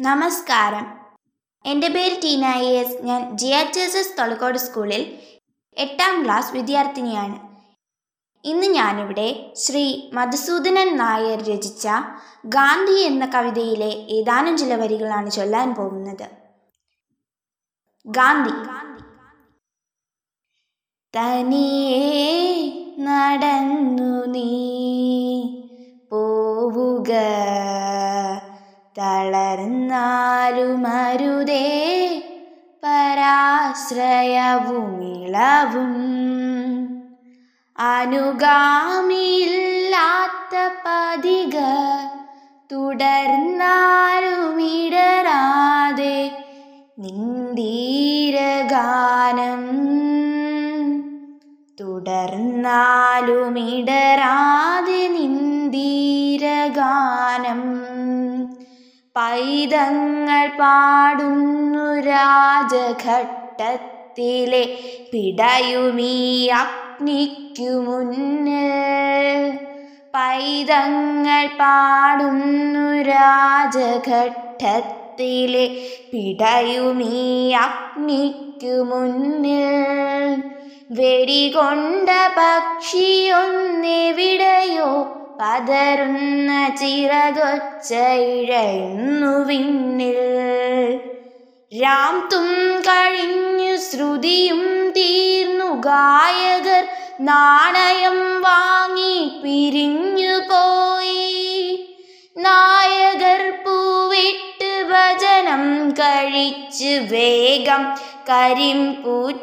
നമസ്കാരം. എന്റെ പേര് ടീന എസ്. ഞാൻ G H S S Tholakkode സ്കൂളിൽ എട്ടാം ക്ലാസ് വിദ്യാർത്ഥിനിയാണ്. ഇന്ന് ഞാനിവിടെ ശ്രീ മധുസൂദനൻ നായർ രചിച്ച ഗാന്ധി എന്ന കവിതയിലെ ഏതാനും ചില വരികളാണ് ചൊല്ലാൻ പോകുന്നത്. ഗാന്ധി. തനിയേ നടന്നു നീ തളർന്നാലുമരുതേ പരാശ്രയവുമിളവും അനുഗാമിയില്ലാത്ത പതിക തുടർന്നാലുമിടരാതെ നിന്ദീരഗാനം. തുടർന്നാലുമിടരാതെ നിന്ദീരഗാനം. പൈതങ്ങൾ പാടുന്നു രാജഘട്ടത്തിലെ പിടയുമീ അഗ്നിക്കു മുന്നിൽ. പൈതങ്ങൾ പാടുന്നു രാജഘട്ടത്തിലെ പിടയുമീ അഗ്നിക്കു മുന്നിൽ. വെടികൊണ്ട പക്ഷിയൊന്നെവിടെയോ പതറുന്ന ചിറകൊച്ച ഇഴയുന്നു വിണ്ണിൽ. രാം തും കഴിഞ്ഞു ശ്രുതിയും തീർന്നു ഗായകർ നാണയം വാങ്ങി പിരിഞ്ഞു പോയി. നായകർ പൂവിട്ട് ഭജനം കഴിച്ച് വേഗം കരിം ഒരു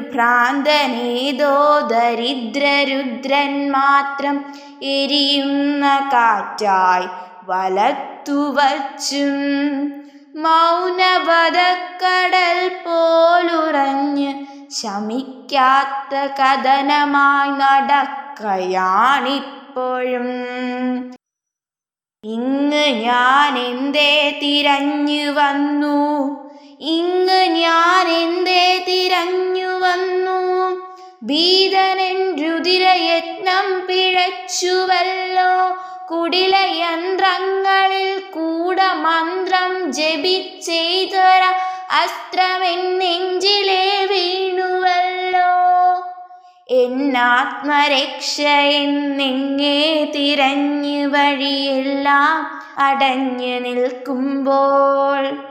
ഭ്രാന്തനേതോ ദരിദ്രരുദ്രൻ മാത്രം എരിയുന്ന കാറ്റായി വലത്തുവച്ചും മൗനവതക്കടൽ പോലുറഞ്ഞ് ശമിക്കാത്ത കഥനമായി നടക്കയാണിപ്പോഴും. ഇങ്ങ് ഞാൻ എന്തേ തിരഞ്ഞു വന്നു? ഇങ്ങ് ഞാൻ ഭീതനൻ രുതിരയത്നം പിഴച്ചുവല്ലോ. കുടിലയന്ത്രങ്ങളിൽ കൂടമന്ത്രം ജപിച്ചെയ്തൊര അസ്ത്രമെൻ നെഞ്ചിലേ വീണുവല്ലോ. എന്നാത്മരക്ഷ എന്നെങ്ങേ തിരഞ്ഞു വഴിയെല്ലാം അടഞ്ഞു നിൽക്കുമ്പോൾ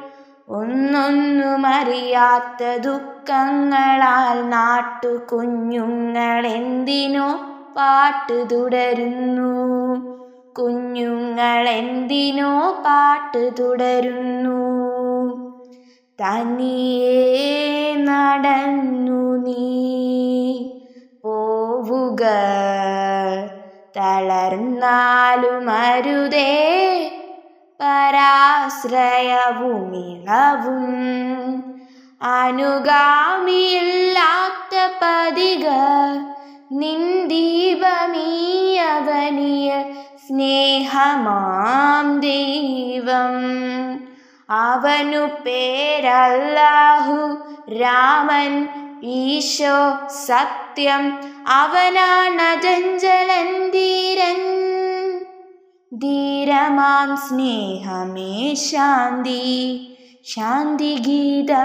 ഒന്നൊന്നുമറിയാത്ത ദുഃഖങ്ങളാൽ നാട്ടു കുഞ്ഞുങ്ങൾ എന്തിനോ പാട്ട് തുടരുന്നു. കുഞ്ഞുങ്ങൾ എന്തിനോ പാട്ട് തുടരുന്നു. തനിയേ നടന്നു നീ പോവുക. തളർന്നാലുമരുതേ പരാശ്രയവുമിളവും. അനുഗാമിയില്ലാത്ത പതിക നിന്ദീപമീയവനിയ സ്നേഹമാം ദൈവം. അവനു പേരല്ലാഹു രാമൻ ഈശോ സത്യം. അവനാണജഞ്ചലൻ ധീരൻ. ധീരമാം സ്നേഹമേ ശാന്തി ശാന്തി ഗീതമാണെന്നുമേ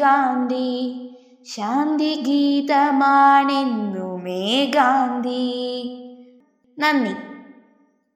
ഗാന്ധി ശാന്തി ഗീതമാണെന്നുമേ ഗാന്ധി നന്ദി